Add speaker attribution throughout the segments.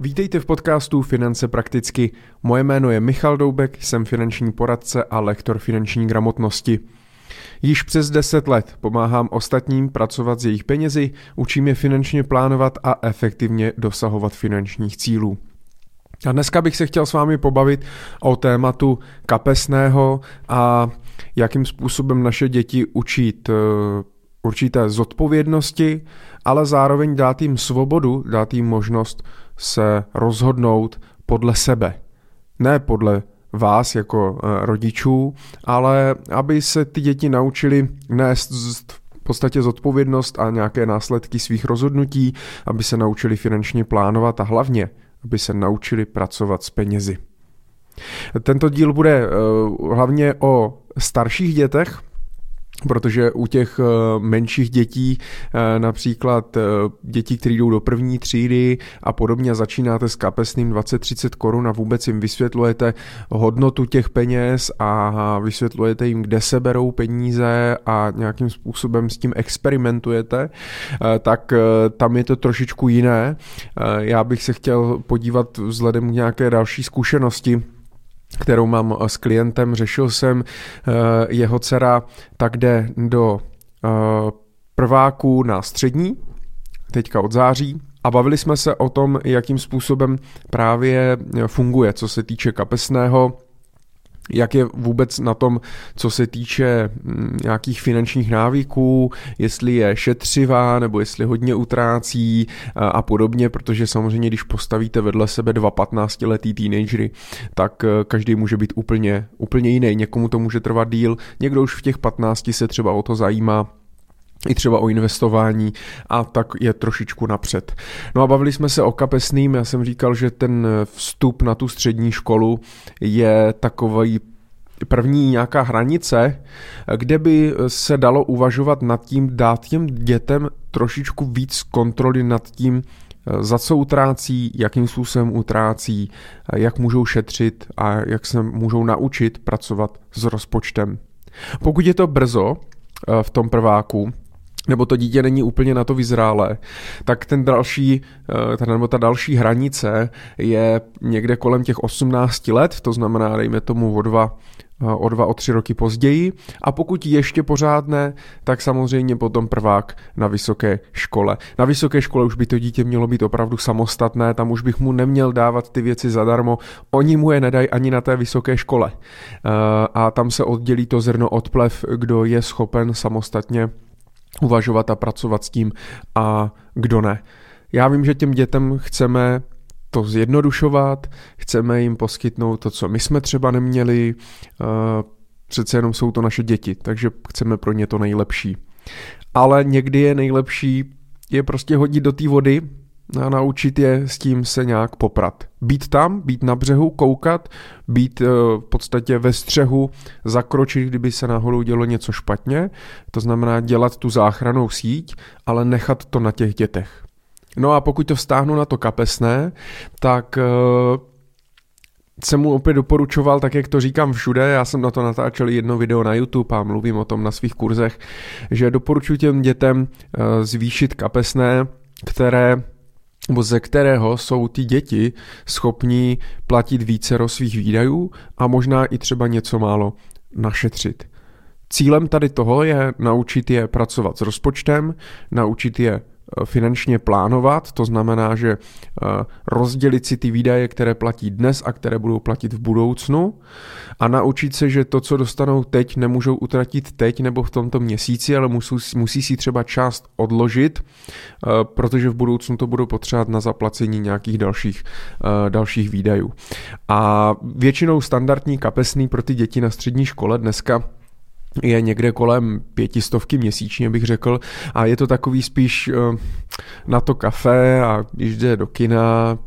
Speaker 1: Vítejte v podcastu Finance prakticky. Moje jméno je Michal Doubek, jsem finanční poradce a lektor finanční gramotnosti. Již přes 10 let pomáhám ostatním pracovat s jejich penězi, učím je finančně plánovat a efektivně dosahovat finančních cílů. A dneska bych se chtěl s vámi pobavit o tématu kapesného a jakým způsobem naše děti učit eh, určité zodpovědnosti, ale zároveň dát jim svobodu, dát jim možnost se rozhodnout podle sebe. Ne podle vás jako eh, rodičů, ale aby se ty děti naučili nést v podstatě zodpovědnost a nějaké následky svých rozhodnutí, aby se naučili finančně plánovat a hlavně, aby se naučili pracovat s penězi. Tento díl bude uh, hlavně o starších dětech, protože u těch eh, menších dětí, eh, například eh, dětí, které jdou do první třídy a podobně, začínáte s kapesným 20-30 korun a vůbec jim vysvětlujete hodnotu těch peněz a vysvětlujete jim, kde se berou peníze a nějakým způsobem s tím experimentujete, tak tam je to trošičku jiné. Já bych se chtěl podívat vzhledem k nějaké další zkušenosti, kterou mám eh, s klientem. Řešil jsem eh, jeho dcera, tak jde do eh, prváků na střední, teďka od září, a bavili jsme se o tom, jakým způsobem právě funguje, co se týče kapesného, jak je vůbec na tom, co se týče mm, nějakých finančních návyků, jestli je šetřivá nebo jestli hodně utrácí a podobně, protože samozřejmě, když postavíte vedle sebe dva 15-letý teenagery, tak e, každý může být úplně, úplně jiný. Někomu to může trvat díl, někdo už v těch 15 se třeba o to zajímá, i třeba o investování a tak je trošičku napřed. No a bavili jsme se o kapesným, já jsem říkal, že ten vstup na tu střední školu je takový první nějaká hranice, kde by se dalo uvažovat nad tím dát těm dětem trošičku víc kontroly nad tím, za co utrácí, jakým způsobem utrácí, jak můžou šetřit a jak se můžou naučit pracovat s rozpočtem. Pokud je to brzo eh, v tom prváku, nebo to dítě není úplně na to vyzrálé, tak ten další, eh, nebo ta další hranice je někde kolem těch 18 let, to znamená, dejme tomu o dva, eh, o dva, o tři roky později. A pokud ještě pořád ne, tak samozřejmě potom prvák na vysoké škole. Na vysoké škole už by to dítě mělo být opravdu samostatné, tam už bych mu neměl dávat ty věci zadarmo, oni mu je nedají ani na té vysoké škole. Eh, a tam se oddělí to zrno od plev, kdo je schopen samostatně uvažovat a pracovat s tím a kdo ne. Já vím, že těm dětem chceme to zjednodušovat, chceme jim poskytnout to, co my jsme třeba neměli, eh, přece jenom jsou to naše děti, takže chceme pro ně to nejlepší. Ale někdy je nejlepší je prostě hodit do té vody a naučit je s tím se nějak poprat. Být tam, být na břehu, koukat, být eh, v podstatě ve střehu, zakročit, kdyby se náhodou dělo něco špatně, to znamená dělat tu záchranou síť, ale nechat to na těch dětech. No a pokud to vztáhnu na to kapesné, tak uh, jsem mu opět doporučoval, tak jak to říkám všude, já jsem na to natáčel jedno video na YouTube a mluvím o tom na svých kurzech, že doporučuji těm dětem uh, zvýšit kapesné, které nebo ze kterého jsou ty děti schopní platit více svých výdajů a možná i třeba něco málo našetřit. Cílem tady toho je naučit je pracovat s rozpočtem, naučit je finančně plánovat, to znamená, že eh, rozdělit si ty výdaje, které platí dnes a které budou platit v budoucnu a naučit se, že to, co dostanou teď, nemůžou utratit teď nebo v tomto měsíci, ale musí, musí si třeba část odložit, eh, protože v budoucnu to budou potřebovat na zaplacení nějakých dalších, dalších výdajů. A většinou standardní kapesný pro ty děti na střední škole dneska je někde kolem pětistovky měsíčně, bych řekl, a je to takový spíš eh, na to kafe a když jde do kina,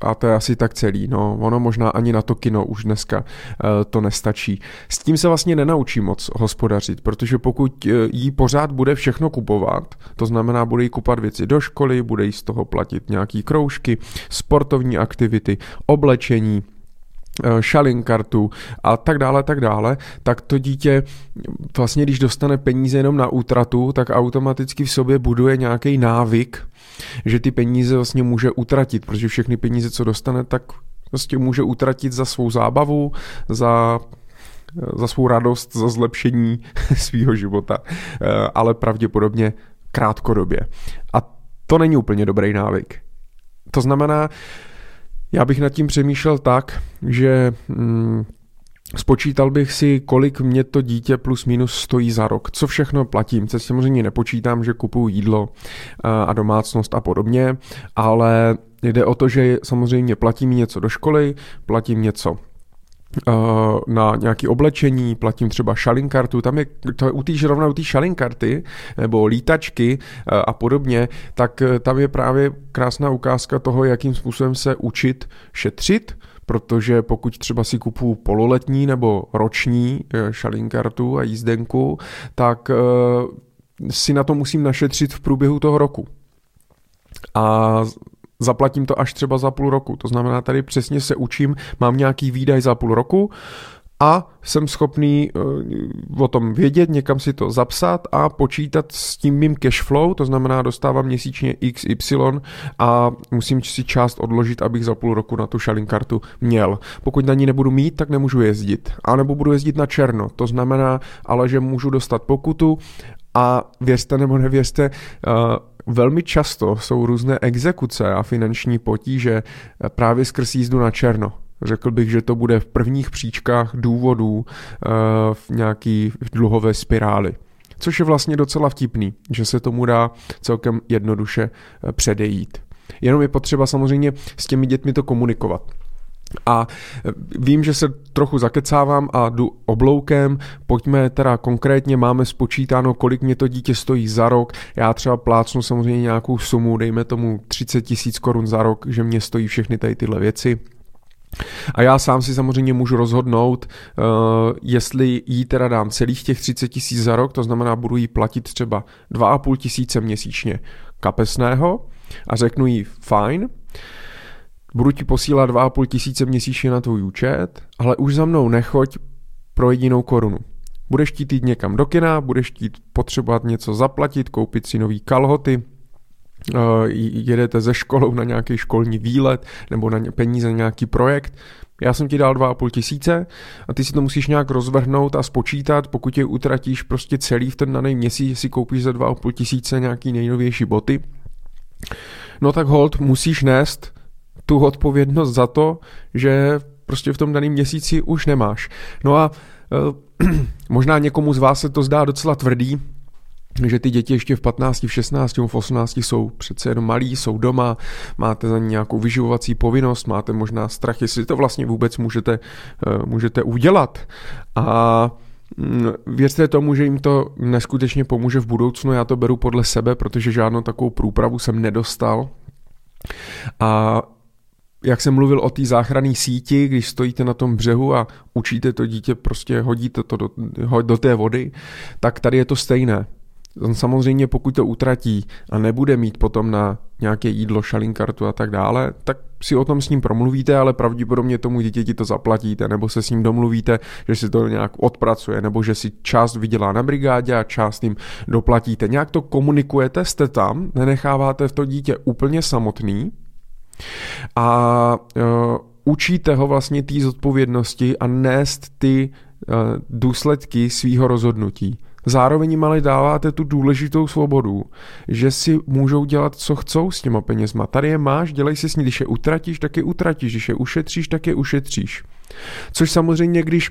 Speaker 1: a to je asi tak celý. No, ono možná ani na to kino už dneska uh, to nestačí. S tím se vlastně nenaučí moc hospodařit, protože pokud uh, jí pořád bude všechno kupovat, to znamená, bude jí kupovat věci do školy, bude jí z toho platit nějaký kroužky, sportovní aktivity, oblečení, šalin kartu a tak dále, tak dále, tak to dítě vlastně, když dostane peníze jenom na útratu, tak automaticky v sobě buduje nějaký návyk, že ty peníze vlastně může utratit, protože všechny peníze, co dostane, tak vlastně může utratit za svou zábavu, za za svou radost, za zlepšení svého života, ale pravděpodobně krátkodobě. A to není úplně dobrý návyk. To znamená, já bych nad tím přemýšlel tak, že hmm, Spočítal bych si, kolik mě to dítě plus minus stojí za rok, co všechno platím. Co samozřejmě nepočítám, že kupuju jídlo a domácnost a podobně, ale jde o to, že samozřejmě platím něco do školy, platím něco na nějaké oblečení, platím třeba šalinkartu, tam je to je u té rovna u té šalinkarty nebo lítačky eh, a podobně, tak eh, tam je právě krásná ukázka toho, jakým způsobem se učit šetřit, protože pokud třeba si kupuju pololetní nebo roční šalinkartu a jízdenku, tak si na to musím našetřit v průběhu toho roku. A zaplatím to až třeba za půl roku. To znamená, tady přesně se učím, mám nějaký výdaj za půl roku a jsem schopný uh, o tom vědět, někam si to zapsat a počítat s tím mým cash flow, to znamená dostávám měsíčně XY a musím si část odložit, abych za půl roku na tu šalin kartu měl. Pokud na ní nebudu mít, tak nemůžu jezdit. A nebo budu jezdit na černo. To znamená ale, že můžu dostat pokutu a věřte nebo nevěřte, uh, Velmi často jsou různé exekuce a finanční potíže právě skrz jízdu na černo. Řekl bych, že to bude v prvních příčkách důvodů eh, v nějaký dluhové spirály. Což je vlastně docela vtipný, že se tomu dá celkem jednoduše eh, předejít. Jenom je potřeba samozřejmě s těmi dětmi to komunikovat. A vím, že se trochu zakecávám a jdu obloukem, pojďme teda konkrétně, máme spočítáno, kolik mě to dítě stojí za rok, já třeba plácnu samozřejmě nějakou sumu, dejme tomu 30 tisíc korun za rok, že mě stojí všechny tady tyhle věci. A já sám si samozřejmě můžu rozhodnout, uh, jestli jí teda dám celých těch 30 tisíc za rok, to znamená, budu jí platit třeba 2,5 tisíce měsíčně kapesného a řeknu jí fajn, budu ti posílat 2,5 tisíce měsíčně na tvůj účet, ale už za mnou nechoď pro jedinou korunu. Budeš chtít jít někam do kina, budeš chtít potřebovat něco zaplatit, koupit si nový kalhoty, eh, jedete ze školou na nějaký školní výlet nebo na peníze na nějaký projekt, já jsem ti dal 2,5 tisíce a ty si to musíš nějak rozvrhnout a spočítat, pokud je utratíš prostě celý v ten daný měsíc, si koupíš za 2,5 tisíce nějaký nejnovější boty, no tak hold musíš nést tu odpovědnost za to, že prostě v tom daném měsíci už nemáš. No a e, možná někomu z vás se to zdá docela tvrdý, že ty děti ještě v 15, v 16, v 18 jsou přece jenom malí, jsou doma, máte za ně nějakou vyživovací povinnost, máte možná strach, jestli to vlastně vůbec můžete, e, můžete udělat. A mm, Věřte tomu, že jim to neskutečně pomůže v budoucnu, já to beru podle sebe, protože žádnou takovou průpravu jsem nedostal. A jak jsem mluvil o té záchranné síti, když stojíte na tom břehu a učíte to dítě, prostě hodíte to do, do té vody, tak tady je to stejné. On samozřejmě pokud to utratí a nebude mít potom na nějaké jídlo, šalinkartu a tak dále, tak si o tom s ním promluvíte, ale pravděpodobně tomu dítěti to zaplatíte, nebo se s ním domluvíte, že si to nějak odpracuje, nebo že si část vydělá na brigádě a část jim doplatíte. Nějak to komunikujete, jste tam, nenecháváte v to dítě úplně samotný, a uh, učíte ho vlastně té zodpovědnosti a nést ty uh, důsledky svého rozhodnutí. Zároveň jim ale dáváte tu důležitou svobodu, že si můžou dělat, co chcou s těma penězma. Tady je máš, dělej si s ní, když je utratíš, tak je utratíš, když je ušetříš, tak je ušetříš. Což samozřejmě, když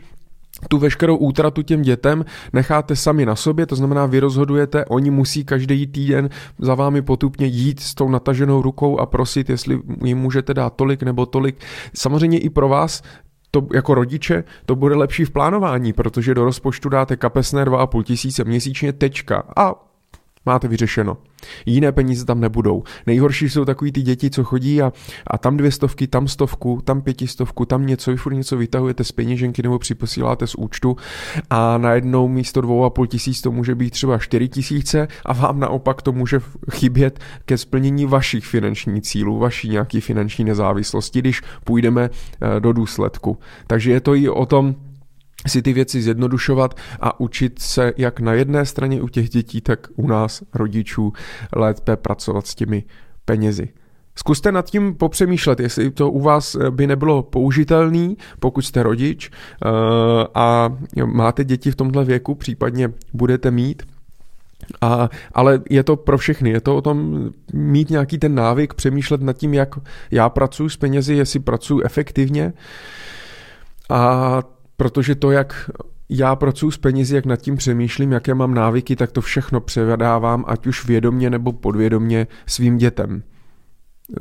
Speaker 1: tu veškerou útratu těm dětem necháte sami na sobě, to znamená, vy rozhodujete, oni musí každý týden za vámi potupně jít s tou nataženou rukou a prosit, jestli jim můžete dát tolik nebo tolik. Samozřejmě i pro vás to jako rodiče to bude lepší v plánování, protože do rozpočtu dáte kapesné 2,5 tisíce měsíčně, tečka. A Máte vyřešeno. Jiné peníze tam nebudou. Nejhorší jsou takový ty děti, co chodí a, a tam dvě stovky, tam stovku, tam pětistovku, tam něco, vy furt něco vytahujete z peněženky nebo připosíláte z účtu a najednou místo dvou a půl tisíc to může být třeba čtyři tisíce a vám naopak to může chybět ke splnění vašich finančních cílů, vaší nějaký finanční nezávislosti, když půjdeme eh, do důsledku. Takže je to i o tom, si ty věci zjednodušovat a učit se jak na jedné straně u těch dětí, tak u nás rodičů lépe pracovat s těmi penězi. Zkuste nad tím popřemýšlet, jestli to u vás by nebylo použitelný, pokud jste rodič eh, a máte děti v tomhle věku, případně budete mít. A, ale je to pro všechny, je to o tom mít nějaký ten návyk, přemýšlet nad tím, jak já pracuji s penězi, jestli pracuji efektivně. A protože to, jak já pracuji s penězi, jak nad tím přemýšlím, jaké mám návyky, tak to všechno převedávám, ať už vědomně nebo podvědomně svým dětem.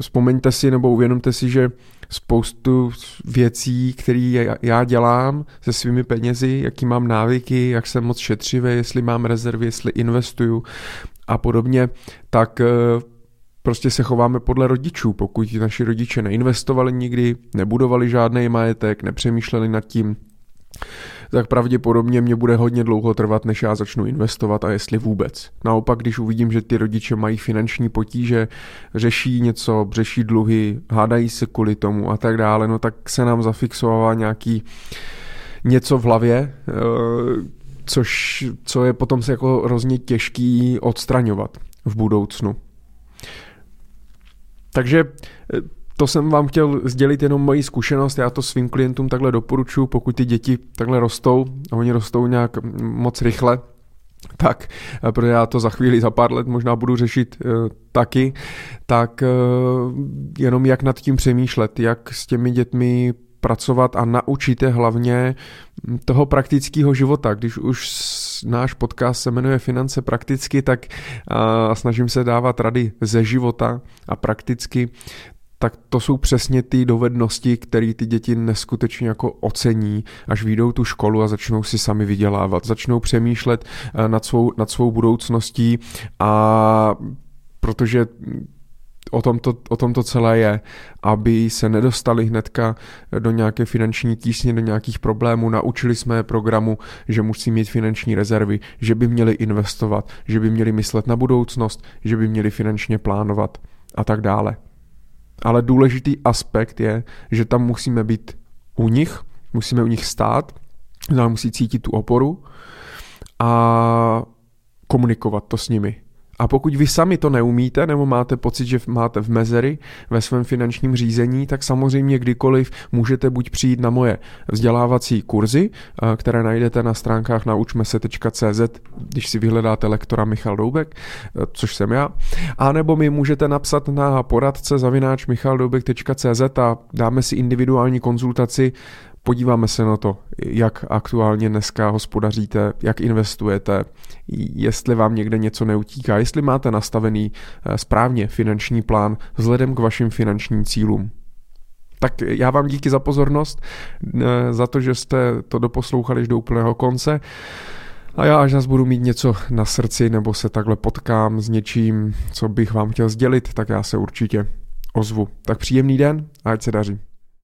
Speaker 1: Vzpomeňte si nebo uvědomte si, že spoustu věcí, které já dělám se svými penězi, jaký mám návyky, jak jsem moc šetřivý, jestli mám rezervy, jestli investuju a podobně, tak eh, prostě se chováme podle rodičů. Pokud naši rodiče neinvestovali nikdy, nebudovali žádný majetek, nepřemýšleli nad tím, tak pravděpodobně mě bude hodně dlouho trvat, než já začnu investovat a jestli vůbec. Naopak, když uvidím, že ty rodiče mají finanční potíže, řeší něco, řeší dluhy, hádají se kvůli tomu a tak dále, no tak se nám zafixovává nějaký něco v hlavě, eh, což, co je potom se jako hrozně těžký odstraňovat v budoucnu. Takže eh, to jsem vám chtěl sdělit jenom moji zkušenost, já to svým klientům takhle doporučuji, pokud ty děti takhle rostou, a oni rostou nějak moc rychle, tak, eh, protože já to za chvíli, za pár let možná budu řešit uh, taky, tak uh, jenom jak nad tím přemýšlet, jak s těmi dětmi pracovat a naučit je hlavně toho praktického života. Když už náš podcast se jmenuje Finance prakticky, tak uh, snažím se dávat rady ze života a prakticky, tak to jsou přesně ty dovednosti, které ty děti neskutečně jako ocení, až vyjdou tu školu a začnou si sami vydělávat, začnou přemýšlet eh, nad svou, nad svou budoucností a protože o tom, to, o tom to celé je, aby se nedostali hnedka do nějaké finanční tísně, do nějakých problémů. Naučili jsme je programu, že musí mít finanční rezervy, že by měli investovat, že by měli myslet na budoucnost, že by měli finančně plánovat a tak dále. Ale důležitý aspekt je, že tam musíme být u nich, musíme u nich stát, musí cítit tu oporu a komunikovat to s nimi. A pokud vy sami to neumíte, nebo máte pocit, že máte v mezery ve svém finančním řízení, tak samozřejmě kdykoliv můžete buď přijít na moje vzdělávací kurzy, eh, které najdete na stránkách naučmese.cz, když si vyhledáte lektora Michal Doubek, eh, což jsem já, a nebo mi můžete napsat na poradce zavináč michaldoubek.cz a dáme si individuální konzultaci Podíváme se na to, jak aktuálně dneska hospodaříte, jak investujete, jestli vám někde něco neutíká, jestli máte nastavený eh, správně finanční plán vzhledem k vašim finančním cílům. Tak já vám díky za pozornost, eh, za to, že jste to doposlouchali až do úplného konce. A já až nás budu mít něco na srdci nebo se takhle potkám s něčím, co bych vám chtěl sdělit, tak já se určitě ozvu. Tak příjemný den a ať se daří.